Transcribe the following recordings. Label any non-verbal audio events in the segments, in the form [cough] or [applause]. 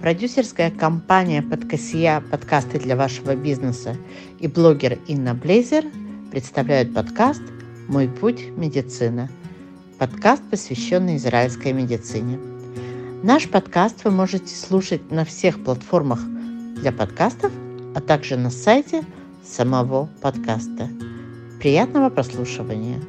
Продюсерская компания «Подкосия. Подкасты для вашего бизнеса» и блогер Инна Блейзер представляют подкаст «Мой путь. Медицина». Подкаст, посвященный израильской медицине. Наш подкаст вы можете слушать на всех платформах для подкастов, а также на сайте самого подкаста. Приятного прослушивания!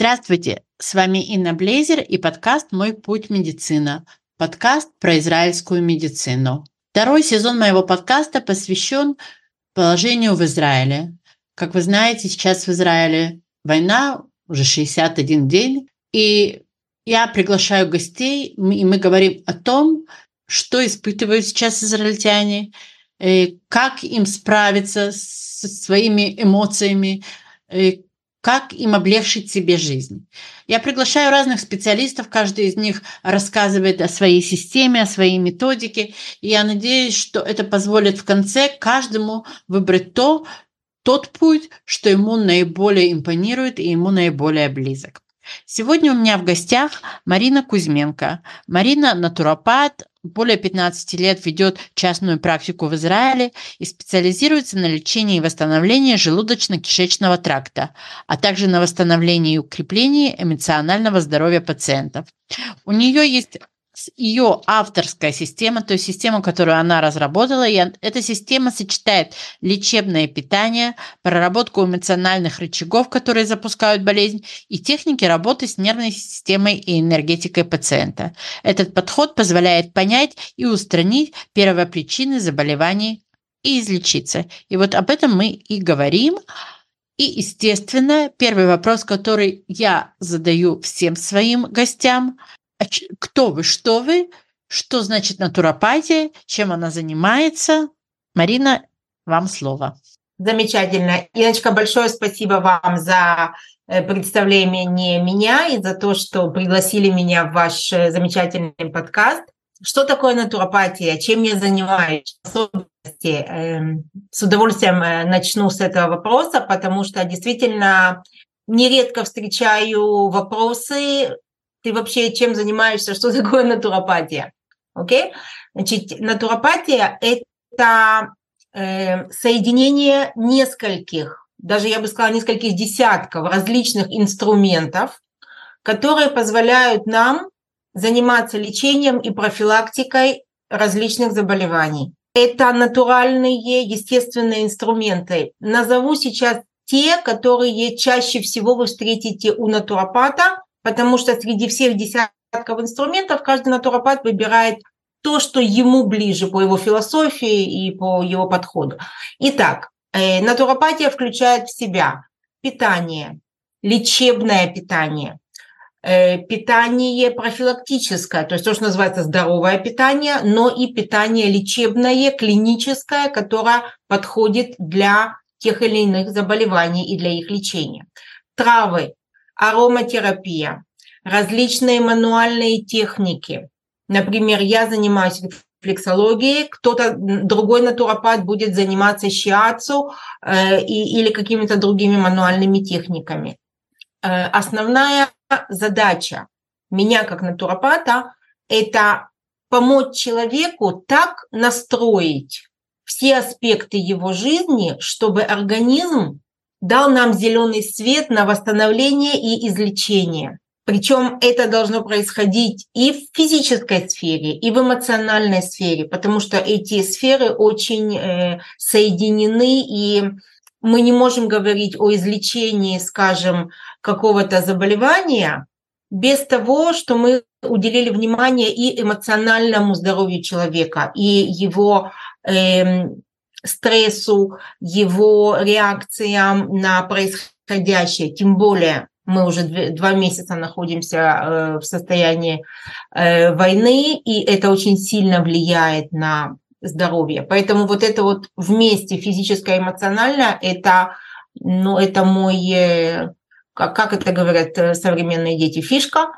Здравствуйте, с вами Инна Блейзер и подкаст «Мой путь медицина». Подкаст про израильскую медицину. Второй сезон моего подкаста посвящен положению в Израиле. Как вы знаете, сейчас в Израиле война, уже 61 день, и я приглашаю гостей, и мы говорим о том, что испытывают сейчас израильтяне, э, как им справиться со своими эмоциями, э, как им облегчить себе жизнь. Я приглашаю разных специалистов, каждый из них рассказывает о своей системе, о своей методике, и я надеюсь, что это позволит в конце каждому выбрать то, тот путь, что ему наиболее импонирует и ему наиболее близок. Сегодня у меня в гостях Марина Кузьменко. Марина – натуропат, более 15 лет ведет частную практику в Израиле и специализируется на лечении и восстановлении желудочно-кишечного тракта, а также на восстановлении и укреплении эмоционального здоровья пациентов. У нее есть ее авторская система, то есть система, которую она разработала, и эта система сочетает лечебное питание, проработку эмоциональных рычагов, которые запускают болезнь, и техники работы с нервной системой и энергетикой пациента. Этот подход позволяет понять и устранить первопричины заболеваний и излечиться. И вот об этом мы и говорим. И, естественно, первый вопрос, который я задаю всем своим гостям, кто вы, что вы, что значит натуропатия, чем она занимается. Марина, вам слово. Замечательно. Иночка, большое спасибо вам за э, представление меня и за то, что пригласили меня в ваш э, замечательный подкаст. Что такое натуропатия? Чем я занимаюсь? Эм, с удовольствием э, начну с этого вопроса, потому что действительно нередко встречаю вопросы ты вообще чем занимаешься, что такое натуропатия. Окей? Okay? Значит, натуропатия – это э, соединение нескольких, даже я бы сказала, нескольких десятков различных инструментов, которые позволяют нам заниматься лечением и профилактикой различных заболеваний. Это натуральные, естественные инструменты. Назову сейчас те, которые чаще всего вы встретите у натуропата, потому что среди всех десятков инструментов каждый натуропат выбирает то, что ему ближе по его философии и по его подходу. Итак, э, натуропатия включает в себя питание, лечебное питание, э, питание профилактическое, то есть то, что называется здоровое питание, но и питание лечебное, клиническое, которое подходит для тех или иных заболеваний и для их лечения. Травы, ароматерапия, различные мануальные техники. Например, я занимаюсь рефлексологией, кто-то, другой натуропат будет заниматься shiatsu э, и, или какими-то другими мануальными техниками. Э, основная задача меня как натуропата – это помочь человеку так настроить все аспекты его жизни, чтобы организм дал нам зеленый свет на восстановление и излечение. Причем это должно происходить и в физической сфере, и в эмоциональной сфере, потому что эти сферы очень э, соединены, и мы не можем говорить о излечении, скажем, какого-то заболевания без того, что мы уделили внимание и эмоциональному здоровью человека, и его э, стрессу, его реакциям на происходящее. Тем более мы уже два месяца находимся э, в состоянии э, войны, и это очень сильно влияет на здоровье. Поэтому вот это вот вместе физическое и эмоциональное, это, ну, это мой, э, как, как это говорят современные дети, фишка.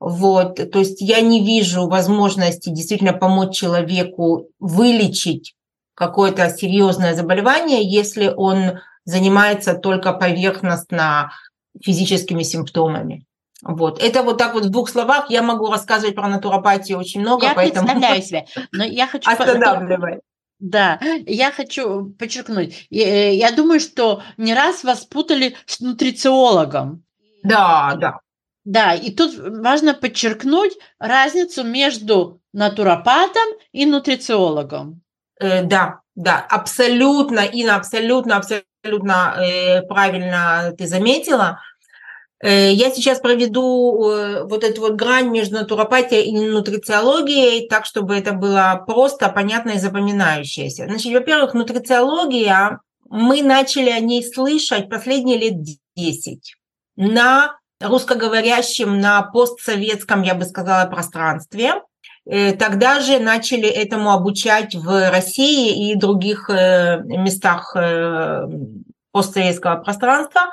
Вот, то есть я не вижу возможности действительно помочь человеку вылечить какое-то серьезное заболевание, если он занимается только поверхностно физическими симптомами. Вот. Это вот так вот в двух словах. Я могу рассказывать про натуропатию очень много, я поэтому... представляю [laughs] себе. Но я хочу... Останавливай. Да, я хочу подчеркнуть. Я, я думаю, что не раз вас путали с нутрициологом. Да, да. Да, и тут важно подчеркнуть разницу между натуропатом и нутрициологом. Э, да, да, абсолютно, Инна, абсолютно, абсолютно э, правильно ты заметила. Э, я сейчас проведу вот эту вот грань между натуропатией и нутрициологией, так, чтобы это было просто, понятно и запоминающееся. Значит, во-первых, нутрициология, мы начали о ней слышать последние лет 10 на русскоговорящем, на постсоветском, я бы сказала, пространстве. Э, тогда же начали этому обучать в России и других местах постсоветского пространства –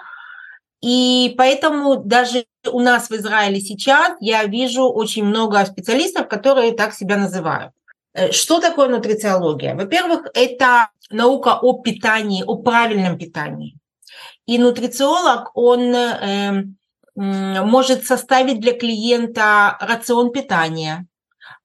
и поэтому даже у нас в Израиле сейчас я вижу очень много специалистов, которые так себя называют. Э, что такое нутрициология? Во-первых, это наука о питании, о правильном питании. И нутрициолог, он э, может составить для клиента рацион питания,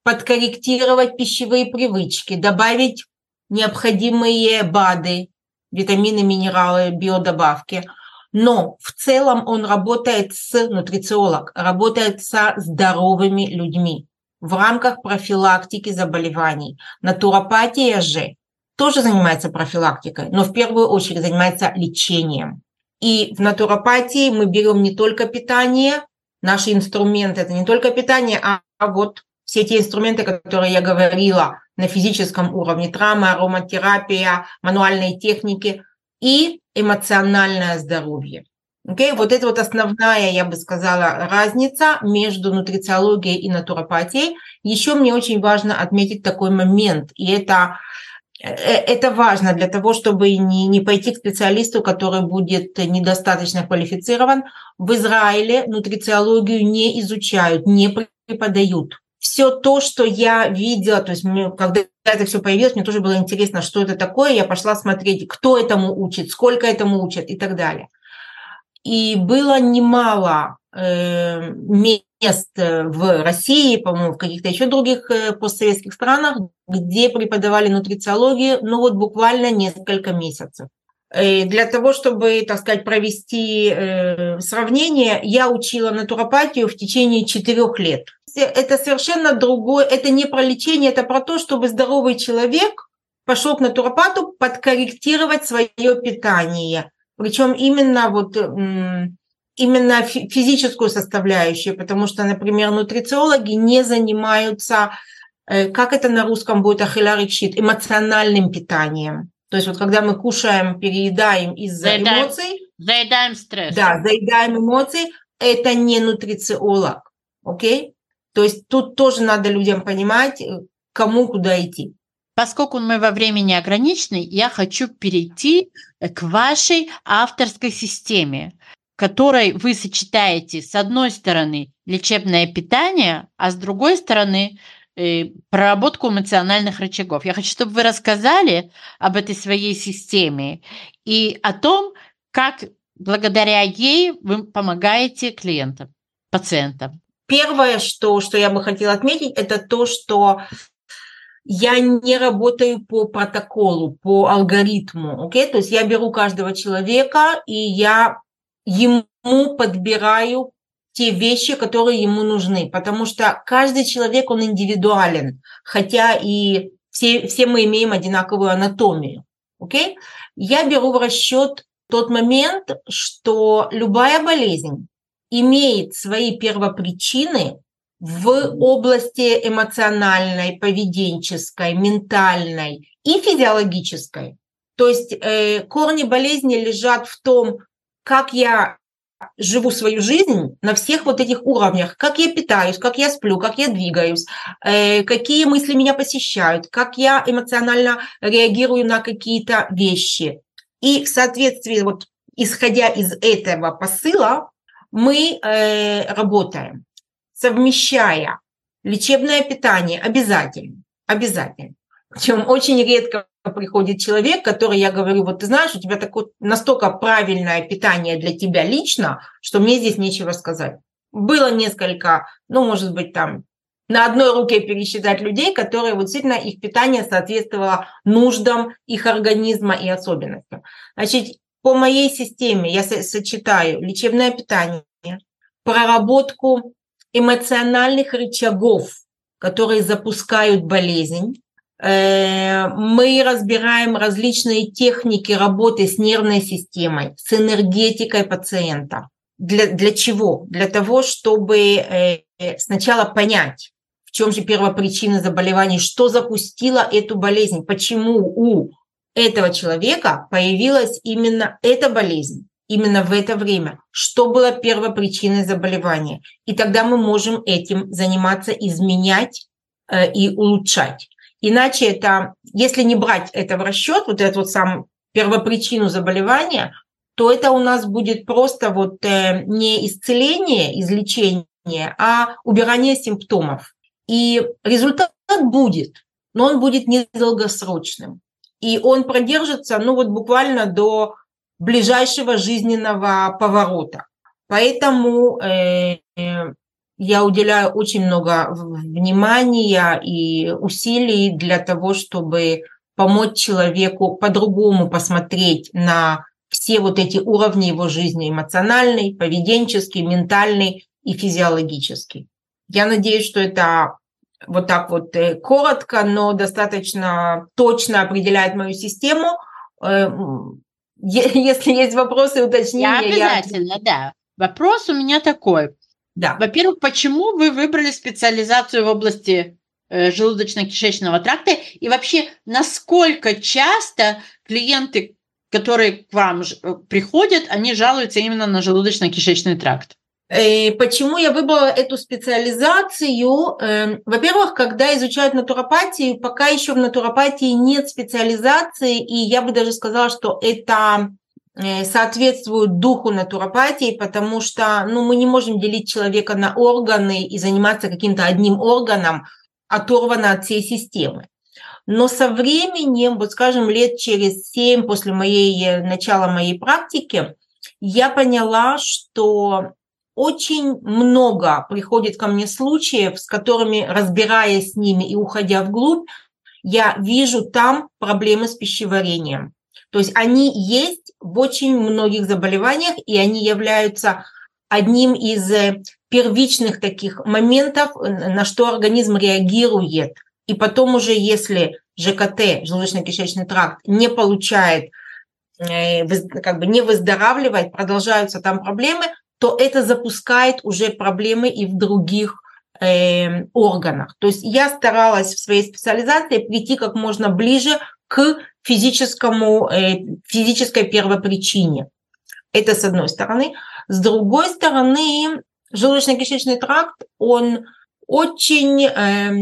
подкорректировать пищевые привычки, добавить необходимые БАДы, витамины, минералы, биодобавки – но в целом он работает с нутрициолог, работает со здоровыми людьми в рамках профилактики заболеваний. Натуропатия же тоже занимается профилактикой, но в первую очередь занимается лечением. И в натуропатии мы берем не только питание, наши инструменты это не только питание, а вот все те инструменты, которые я говорила на физическом уровне, травма, ароматерапия, мануальные техники и эмоциональное здоровье. Okay? Вот это вот основная, я бы сказала, разница между нутрициологией и натуропатией. Еще мне очень важно отметить такой момент, и это, э, это важно для того, чтобы не, не пойти к специалисту, который будет недостаточно квалифицирован. В Израиле нутрициологию не изучают, не преподают все то, что я видела, то есть мне, когда это все появилось, мне тоже было интересно, что это такое. Я пошла смотреть, кто этому учит, сколько этому учат и так далее. И было немало э, мест в России, по-моему, в каких-то еще других э, постсоветских странах, где преподавали нутрициологию, ну вот буквально несколько месяцев. И для того, чтобы, так сказать, провести э, сравнение, я учила натуропатию в течение четырех лет это совершенно другое, это не про лечение, это про то, чтобы здоровый человек пошел к натуропату подкорректировать свое питание. Причем именно вот именно физическую составляющую, потому что, например, нутрициологи не занимаются, э, как это на русском будет ахилярикшит, эмоциональным питанием. То есть вот когда мы кушаем, переедаем из-за эмоций. Заедаем стресс. Да, заедаем эмоции. Это не нутрициолог. Окей? То есть тут тоже надо людям понимать, э, кому куда идти. Поскольку мы во времени ограничены, я хочу перейти э, к вашей авторской системе, в которой вы сочетаете с одной стороны лечебное питание, а с другой стороны проработку эмоциональных рычагов. Я хочу, чтобы вы рассказали об этой своей системе и о том, как благодаря ей вы помогаете клиентам, пациентам. Первое, что, что я бы хотела отметить, это то, что я не работаю по протоколу, по алгоритму. Okay? То есть я беру каждого человека, и я ему подбираю те вещи, которые ему нужны, потому что каждый человек, он индивидуален, хотя и все, все мы имеем одинаковую анатомию. Okay? Я беру в расчет тот момент, что любая болезнь, имеет свои первопричины в области эмоциональной, поведенческой, ментальной и физиологической. То есть э, корни болезни лежат в том, как я живу свою жизнь на всех вот этих уровнях, как я питаюсь, как я сплю, как я двигаюсь, э, какие мысли меня посещают, как я эмоционально реагирую на какие-то вещи. И в соответствии, вот исходя из этого посыла, мы э, работаем, совмещая лечебное питание обязательно, обязательно. Причем очень редко приходит человек, который я говорю, вот ты знаешь, у тебя такое настолько правильное питание для тебя лично, что мне здесь нечего сказать. было несколько, ну, может быть, там на одной руке пересчитать людей, которые вот действительно их питание соответствовало нуждам их организма и особенностям. Значит, по моей системе я сочетаю лечебное питание, проработку эмоциональных рычагов, которые запускают болезнь. Э, мы разбираем различные техники работы с нервной системой, с энергетикой пациента. Для, для чего? Для того, чтобы э, сначала понять, в чем же первопричина заболеваний, что запустило эту болезнь, почему у этого человека появилась именно эта болезнь именно в это время, что было первопричиной заболевания. И тогда мы можем этим заниматься, изменять э, и улучшать. Иначе это, если не брать это в расчет, вот эту вот сам первопричину заболевания, то это у нас будет просто вот э, не исцеление, излечение, а убирание симптомов. И результат будет, но он будет недолгосрочным. И он продержится, ну вот буквально до ближайшего жизненного поворота. Поэтому э, я уделяю очень много внимания и усилий для того, чтобы помочь человеку по-другому посмотреть на все вот эти уровни его жизни, эмоциональный, поведенческий, ментальный и физиологический. Я надеюсь, что это вот так вот э, коротко, но достаточно точно определяет мою систему. Э, [laughs] если есть вопросы, уточнения. Я обязательно, я... да. Вопрос у меня такой. Да. Во-первых, почему вы выбрали специализацию в области э, желудочно-кишечного тракта? И вообще, насколько часто клиенты, которые к вам э, приходят, они жалуются именно на желудочно-кишечный тракт? И э, почему я выбрала эту специализацию? Во-первых, когда изучают натуропатию, пока еще в натуропатии нет специализации, и я бы даже сказала, что это э, соответствует духу натуропатии, потому что ну, мы не можем делить человека на органы и заниматься каким-то одним органом, оторванно от всей системы. Но со временем, вот скажем, лет через семь после моей, э, начала моей практики, я поняла, что очень много приходит ко мне случаев, с которыми, разбираясь с ними и уходя вглубь, я вижу там проблемы с пищеварением. То есть они есть в очень многих заболеваниях, и они являются одним из э, первичных таких моментов, на что организм реагирует. И потом уже, если ЖКТ, желудочно-кишечный тракт, не получает, э, как бы не выздоравливает, продолжаются там проблемы, то это запускает уже проблемы и в других э, органах. То есть я старалась в своей специализации прийти как можно ближе к физическому, э, физической первопричине. Это с одной стороны. С другой стороны, желудочно-кишечный тракт, он очень э,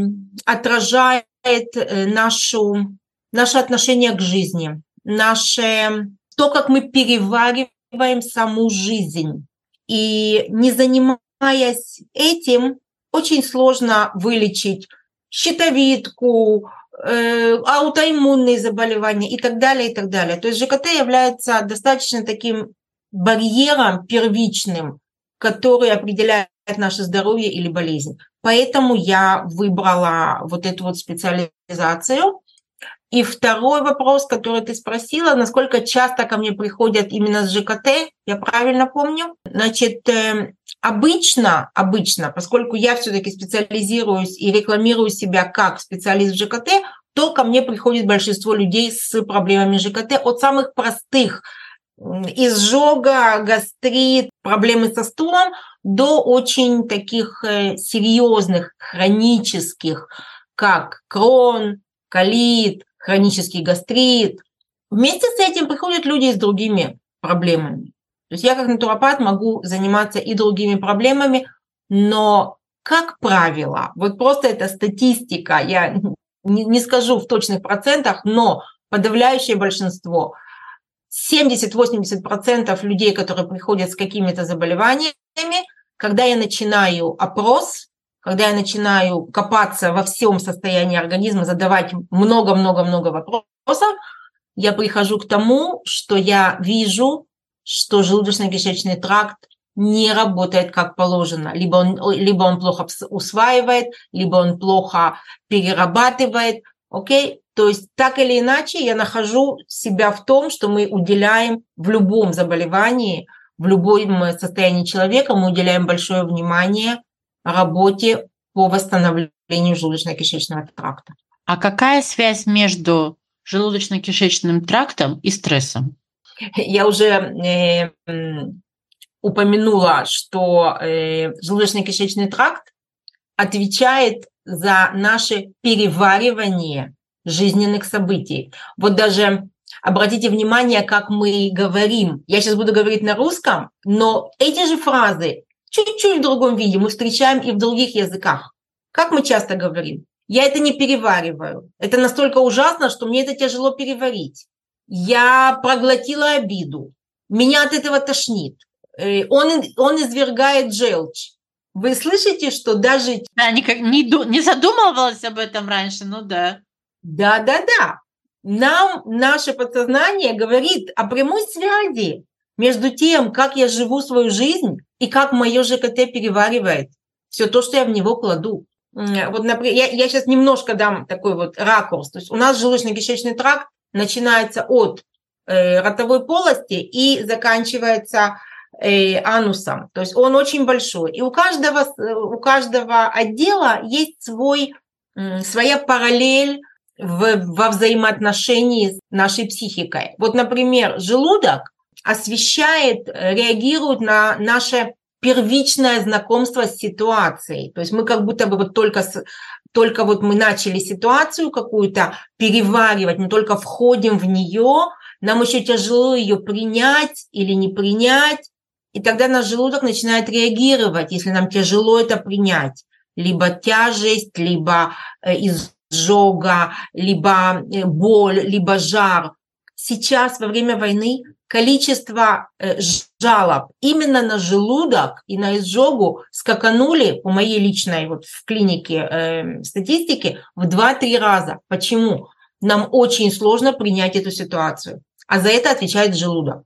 отражает нашу, наше отношение к жизни, наше, то, как мы перевариваем саму жизнь. И не занимаясь этим, очень сложно вылечить щитовидку, аутоиммунные заболевания и так далее, и так далее. То есть ЖКТ является достаточно таким барьером первичным, который определяет наше здоровье или болезнь. Поэтому я выбрала вот эту вот специализацию. И второй вопрос, который ты спросила, насколько часто ко мне приходят именно с ЖКТ, я правильно помню. Значит, э, обычно, обычно, поскольку я все-таки специализируюсь и рекламирую себя как специалист в ЖКТ, то ко мне приходит большинство людей с проблемами ЖКТ от самых простых изжога, гастрит, проблемы со стулом до очень таких э, серьезных, хронических, как крон, колит, хронический гастрит. Вместе с этим приходят люди с другими проблемами. То есть я как натуропат могу заниматься и другими проблемами, но, как правило, вот просто это статистика, я не, не скажу в точных процентах, но подавляющее большинство, 70-80% людей, которые приходят с какими-то заболеваниями, когда я начинаю опрос, когда я начинаю копаться во всем состоянии организма, задавать много-много-много вопросов, я прихожу к тому, что я вижу, что желудочно-кишечный тракт не работает как положено. Либо он, либо он плохо усваивает, либо он плохо перерабатывает. Окей? То есть так или иначе я нахожу себя в том, что мы уделяем в любом заболевании, в любом состоянии человека, мы уделяем большое внимание работе по восстановлению желудочно-кишечного тракта. А какая связь между желудочно-кишечным трактом и стрессом? Я уже э, упомянула, что э, желудочно-кишечный тракт отвечает за наше переваривание жизненных событий. Вот даже обратите внимание, как мы говорим. Я сейчас буду говорить на русском, но эти же фразы чуть-чуть в другом виде мы встречаем и в других языках. Как мы часто говорим? Я это не перевариваю. Это настолько ужасно, что мне это тяжело переварить. Я проглотила обиду. Меня от этого тошнит. Э, он, он извергает желчь. Вы слышите, что даже... Да, никак, не, не задумывалась об этом раньше, ну да. Да, да, да. Нам наше подсознание говорит о прямой связи между тем, как я живу свою жизнь и как мое ЖКТ переваривает все то, что я в него кладу. Вот, например, я, я сейчас немножко дам такой вот ракурс. То есть у нас желудочно-кишечный тракт начинается от э, ротовой полости и заканчивается э, анусом. То есть он очень большой. И у каждого, у каждого отдела есть свой, э, своя параллель в, во взаимоотношении с нашей психикой. Вот, например, желудок освещает, реагирует на наше первичное знакомство с ситуацией. То есть мы как будто бы вот только, только вот мы начали ситуацию какую-то переваривать, мы только входим в нее, нам еще тяжело ее принять или не принять, и тогда наш желудок начинает реагировать, если нам тяжело это принять. Либо тяжесть, либо э, изжога, либо э, боль, либо жар. Сейчас во время войны количество э, жалоб именно на желудок и на изжогу скаканули по моей личной вот в клинике э, статистике в 2-3 раза. Почему? Нам очень сложно принять эту ситуацию, а за это отвечает желудок.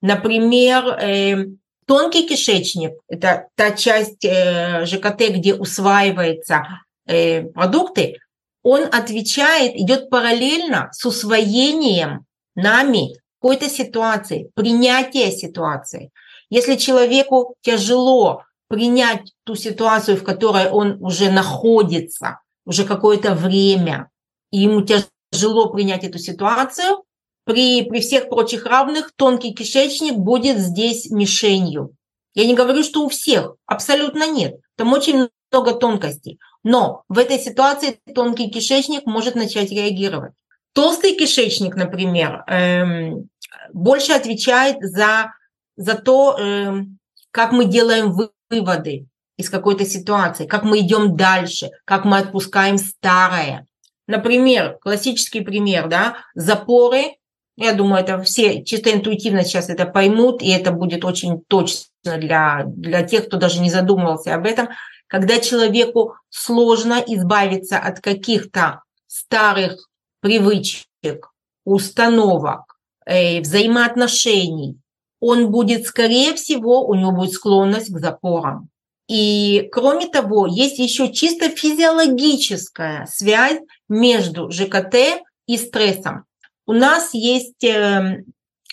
Например, э, тонкий кишечник – это та часть э, ЖКТ, где усваиваются э, продукты, он отвечает, идет параллельно с усвоением нами какой-то ситуации, принятие ситуации. Если человеку тяжело принять ту ситуацию, в которой он уже находится, уже какое-то время, и ему тяжело принять эту ситуацию, при, при всех прочих равных тонкий кишечник будет здесь мишенью. Я не говорю, что у всех, абсолютно нет. Там очень много тонкостей. Но в этой ситуации тонкий кишечник может начать реагировать. Толстый кишечник, например, эм, больше отвечает за, за то, эм, как мы делаем выводы из какой-то ситуации, как мы идем дальше, как мы отпускаем старое. Например, классический пример, да, запоры. Я думаю, это все чисто интуитивно сейчас это поймут, и это будет очень точно для, для тех, кто даже не задумывался об этом. Когда человеку сложно избавиться от каких-то старых привычек, установок, э, взаимоотношений, он будет, скорее всего, у него будет склонность к запорам. И кроме того, есть еще чисто физиологическая связь между ЖКТ и стрессом. У нас есть э,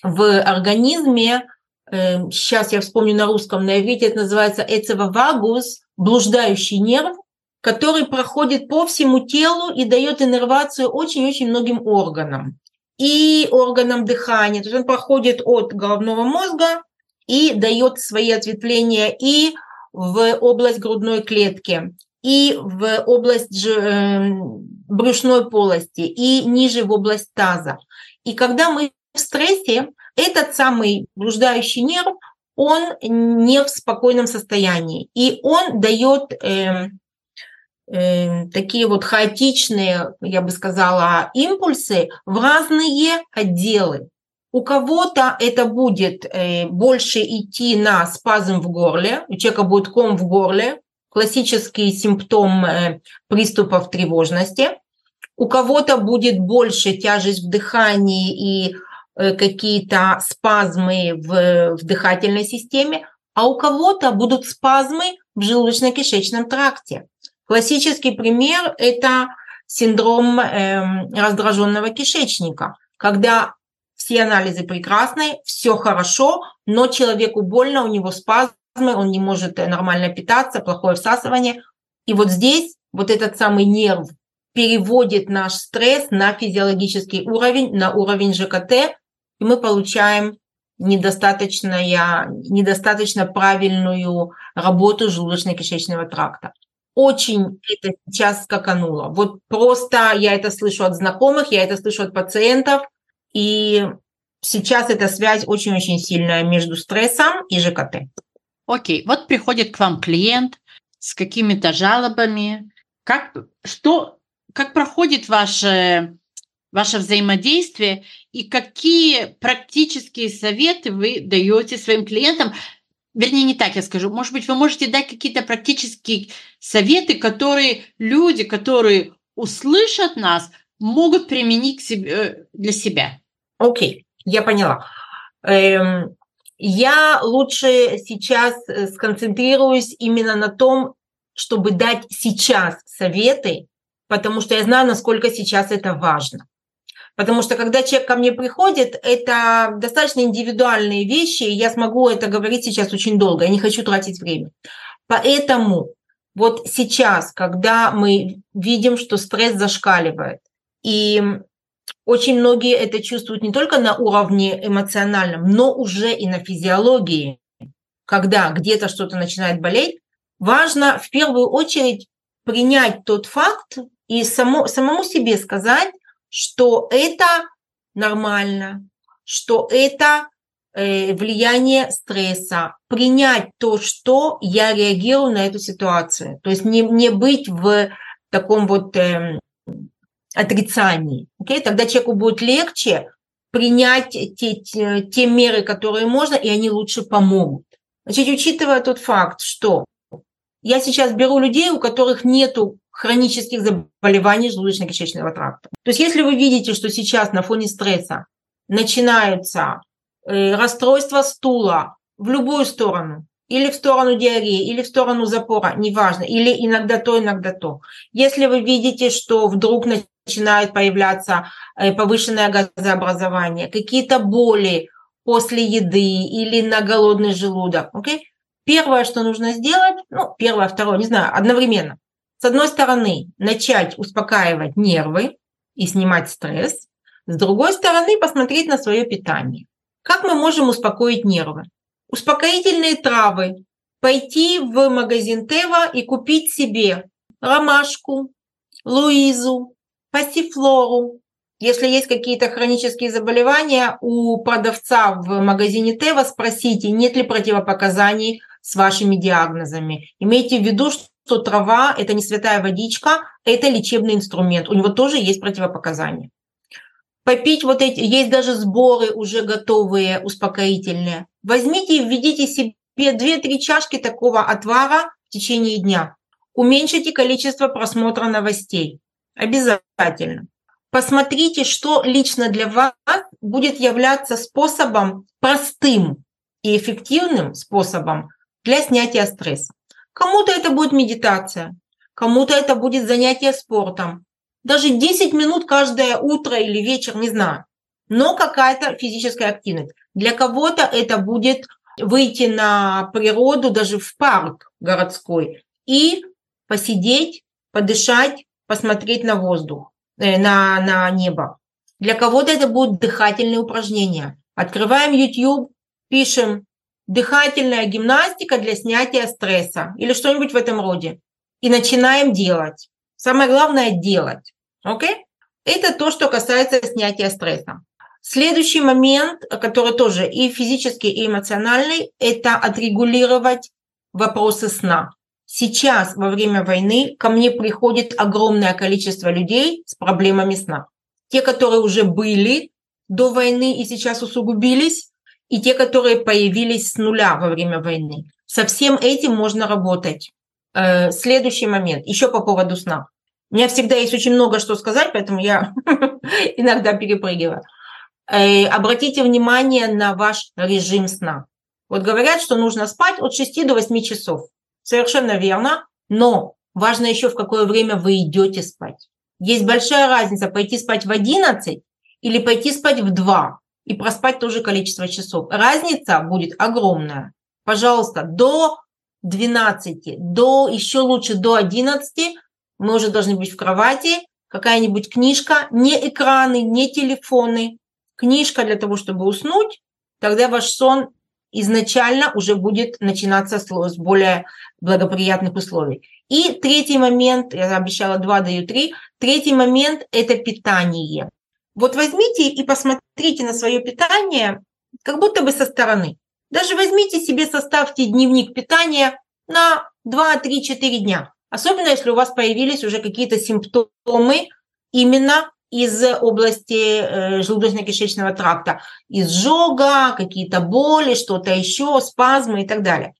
в организме, э, сейчас я вспомню на русском, на иврите это называется эцевавагус, блуждающий нерв, который проходит по всему телу и дает иннервацию очень-очень многим органам. И органам дыхания. То есть он проходит от головного мозга и дает свои ответвления и в область грудной клетки, и в область эм, брюшной полости, и ниже в область таза. И когда мы в стрессе, этот самый блуждающий нерв, он не в спокойном состоянии. И он дает э, э, такие вот хаотичные, я бы сказала, импульсы в разные отделы. У кого-то это будет э, больше идти на спазм в горле, у человека будет ком в горле, классический симптом э, приступов тревожности. У кого-то будет больше тяжесть в дыхании и Э, какие-то спазмы в, в дыхательной системе, а у кого-то будут спазмы в желудочно-кишечном тракте. Классический пример – это синдром э, раздраженного кишечника, когда все анализы прекрасные, все хорошо, но человеку больно, у него спазмы, он не может э, нормально питаться, плохое всасывание. И вот здесь вот этот самый нерв переводит наш стресс на физиологический уровень, на уровень ЖКТ, и мы получаем недостаточно, недостаточно правильную работу желудочно-кишечного тракта. Очень это сейчас скакануло. Вот просто я это слышу от знакомых, я это слышу от пациентов, и сейчас эта связь очень-очень сильная между стрессом и ЖКТ. Окей, вот приходит к вам клиент с какими-то жалобами. Как, что, как проходит ваше, ваше взаимодействие и какие практические советы вы даете своим клиентам? Вернее, не так я скажу. Может быть, вы можете дать какие-то практические советы, которые люди, которые услышат нас, могут применить себе, э, для себя. Окей, okay, я поняла. Эм, я лучше сейчас э, сконцентрируюсь именно на том, чтобы дать сейчас советы, потому что я знаю, насколько сейчас это важно. Потому что когда человек ко мне приходит, это достаточно индивидуальные вещи, и я смогу это говорить сейчас очень долго, я не хочу тратить время. Поэтому вот сейчас, когда мы видим, что стресс зашкаливает, и очень многие это чувствуют не только на уровне эмоциональном, но уже и на физиологии. Когда где-то что-то начинает болеть, важно в первую очередь принять тот факт и само, самому себе сказать, что это нормально, что это э, влияние стресса, принять то, что я реагирую на эту ситуацию. То есть не, не быть в таком вот э, отрицании. Okay? Тогда человеку будет легче принять те, те, те меры, которые можно, и они лучше помогут. Значит, учитывая тот факт, что я сейчас беру людей, у которых нет хронических заболеваний желудочно-кишечного тракта. То есть если вы видите, что сейчас на фоне стресса начинаются э, расстройства стула в любую сторону, или в сторону диареи, или в сторону запора, неважно, или иногда то, иногда то. Если вы видите, что вдруг начинает появляться э, повышенное газообразование, какие-то боли после еды или на голодный желудок, okay? первое, что нужно сделать, ну, первое, второе, не знаю, одновременно. С одной стороны, начать успокаивать нервы и снимать стресс. С другой стороны, посмотреть на свое питание. Как мы можем успокоить нервы? Успокоительные травы. Пойти в магазин Тева и купить себе ромашку, луизу, пассифлору. Если есть какие-то хронические заболевания, у продавца в магазине Тева спросите, нет ли противопоказаний с вашими диагнозами. Имейте в виду, что трава – это не святая водичка, это лечебный инструмент. У него тоже есть противопоказания. Попить вот эти, есть даже сборы уже готовые, успокоительные. Возьмите и введите себе 2-3 чашки такого отвара в течение дня. Уменьшите количество просмотра новостей. Обязательно. Посмотрите, что лично для вас будет являться способом простым и эффективным способом для снятия стресса. Кому-то это будет медитация, кому-то это будет занятие спортом. Даже 10 минут каждое утро или вечер, не знаю. Но какая-то физическая активность. Для кого-то это будет выйти на природу, даже в парк городской, и посидеть, подышать, посмотреть на воздух, э, на, на небо. Для кого-то это будут дыхательные упражнения. Открываем YouTube, пишем дыхательная гимнастика для снятия стресса или что-нибудь в этом роде. И начинаем делать. Самое главное – делать. Окей? Okay? Это то, что касается снятия стресса. Следующий момент, который тоже и физический, и эмоциональный, это отрегулировать вопросы сна. Сейчас, во время войны, ко мне приходит огромное количество людей с проблемами сна. Те, которые уже были до войны и сейчас усугубились, и те, которые появились с нуля во время войны. Со всем этим можно работать. Э, следующий момент, еще по поводу сна. У меня всегда есть очень много что сказать, поэтому я [laughs] иногда перепрыгиваю. Э, обратите внимание на ваш режим сна. Вот говорят, что нужно спать от 6 до 8 часов. Совершенно верно, но важно еще в какое время вы идете спать. Есть большая разница пойти спать в 11 или пойти спать в 2 и проспать то же количество часов. Разница будет огромная. Пожалуйста, до 12, до еще лучше до 11 мы уже должны быть в кровати, какая-нибудь книжка, не экраны, не телефоны, книжка для того, чтобы уснуть, тогда ваш сон изначально уже будет начинаться с более благоприятных условий. И третий момент, я обещала два, даю три, третий момент – это питание. Вот возьмите и посмотрите на свое питание как будто бы со стороны. Даже возьмите себе, составьте дневник питания на 2, 3, 4 дня. Особенно если у вас появились уже какие-то симптомы именно из области э, желудочно-кишечного тракта. Изжога, какие-то боли, что-то еще, спазмы и так далее.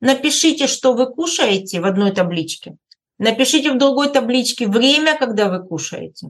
Напишите, что вы кушаете в одной табличке. Напишите в другой табличке время, когда вы кушаете.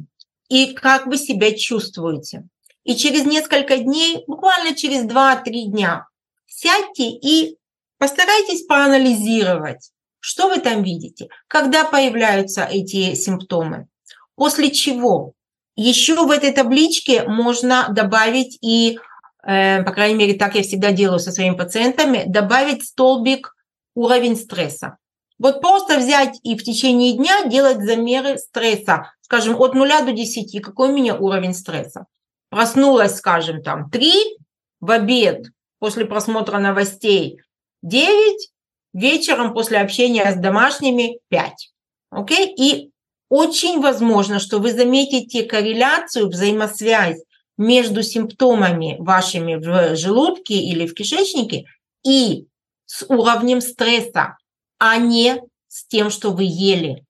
И как вы себя чувствуете. И через несколько дней, буквально через 2-3 дня, сядьте и постарайтесь проанализировать, что вы там видите, когда появляются эти симптомы. После чего еще в этой табличке можно добавить и, э, по крайней мере, так я всегда делаю со своими пациентами, добавить столбик уровень стресса. Вот просто взять и в течение дня делать замеры стресса, скажем, от 0 до 10, какой у меня уровень стресса. Проснулась, скажем, там 3, в обед после просмотра новостей 9, вечером после общения с домашними 5. Окей? И очень возможно, что вы заметите корреляцию, взаимосвязь между симптомами вашими в желудке или в кишечнике и с уровнем стресса, а не с тем, что вы ели.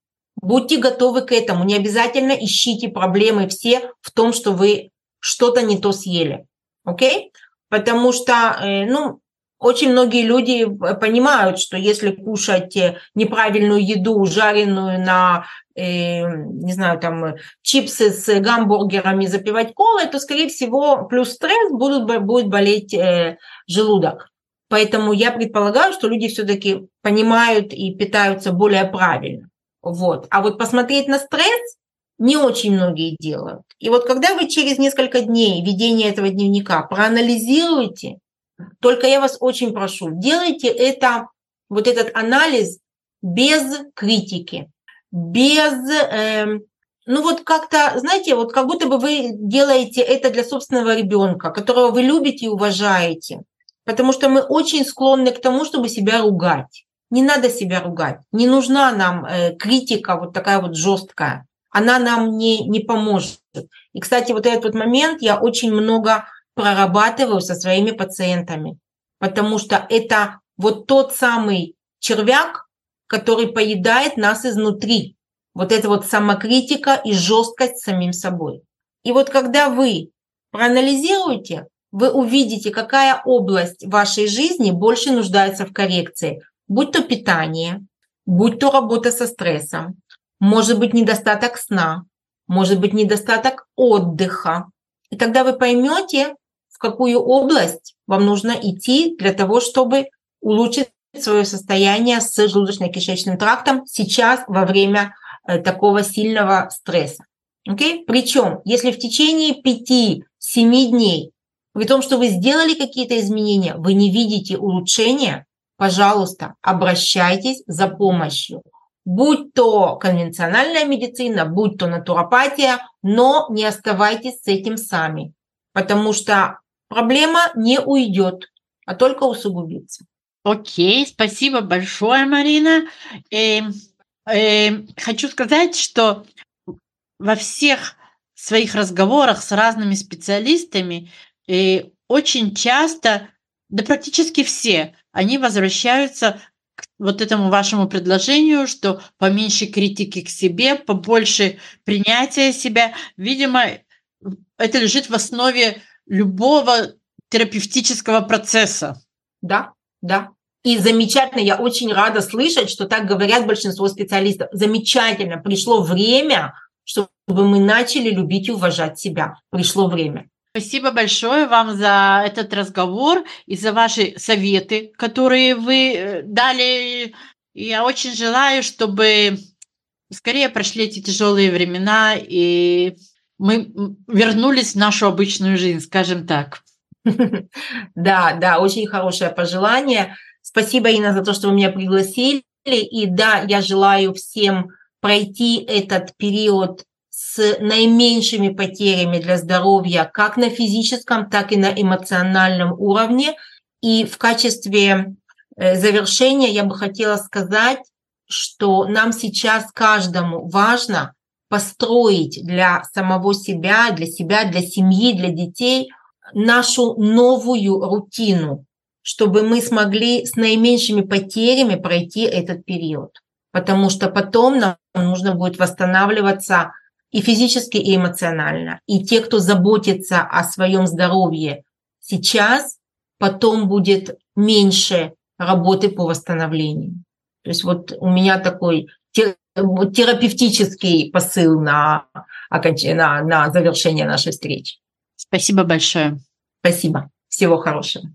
Будьте готовы к этому. Не обязательно ищите проблемы все в том, что вы что-то не то съели. Окей? Потому что, э, ну, очень многие люди э, понимают, что если кушать э, неправильную еду, жареную на, не знаю, там чипсы с гамбургерами, запивать колой, то, скорее всего, плюс стресс будут, будет болеть желудок. Поэтому я предполагаю, что люди все-таки понимают и питаются более правильно. Вот. А вот посмотреть на стресс не очень многие делают. И вот когда вы через несколько дней ведения этого дневника проанализируете, только я вас очень прошу, делайте это, вот этот анализ без критики, без, э, ну вот как-то, знаете, вот как будто бы вы делаете это для собственного ребенка, которого вы любите и уважаете. Потому что мы очень склонны к тому, чтобы себя ругать. Не надо себя ругать. Не нужна нам э, критика вот такая вот жесткая. Она нам не, не поможет. И, кстати, вот этот вот момент я очень много прорабатываю со своими пациентами, потому что это вот тот самый червяк, который поедает нас изнутри. Вот это вот самокритика и жесткость самим собой. И вот когда вы проанализируете, вы увидите, какая область вашей жизни больше нуждается в коррекции. Будь то питание, будь то работа со стрессом, может быть недостаток сна, может быть недостаток отдыха. И тогда вы поймете, в какую область вам нужно идти для того, чтобы улучшить свое состояние с желудочно-кишечным трактом сейчас во время э, такого сильного стресса. Okay? Причем, если в течение 5-7 дней, при том, что вы сделали какие-то изменения, вы не видите улучшения, пожалуйста, обращайтесь за помощью. Будь то конвенциональная медицина, будь то натуропатия, но не оставайтесь с этим сами, потому что проблема не уйдет, а только усугубится. Окей, спасибо большое, Марина. И, эм, хочу сказать, что во всех своих разговорах с разными специалистами э, очень часто, да практически все, они возвращаются к вот этому вашему предложению, что поменьше критики к себе, побольше принятия себя. Видимо, это лежит в основе любого терапевтического процесса. Да, да. И замечательно, я очень рада слышать, что так говорят большинство специалистов. Замечательно, пришло время, чтобы мы начали любить и уважать себя. Пришло время. Спасибо большое вам за этот разговор и за ваши советы, которые вы э, дали. Я очень желаю, чтобы скорее прошли эти тяжелые времена и мы вернулись в нашу обычную жизнь, скажем так. [laughs] Да, да, очень хорошее пожелание. Спасибо, Инна, за то, что вы меня пригласили. И да, я желаю всем пройти этот период с наименьшими потерями для здоровья, как на физическом, так и на эмоциональном уровне. И в качестве э, завершения я бы хотела сказать, что нам сейчас каждому важно построить для самого себя, для себя, для семьи, для детей нашу новую рутину, чтобы мы смогли с наименьшими потерями пройти этот период. Потому что потом нам нужно будет восстанавливаться и физически, и эмоционально. И те, кто заботится о своем здоровье сейчас, потом будет меньше работы по восстановлению. То есть вот у меня такой терапевтический посыл на, на, на завершение нашей встречи. Спасибо большое. Спасибо. Всего хорошего.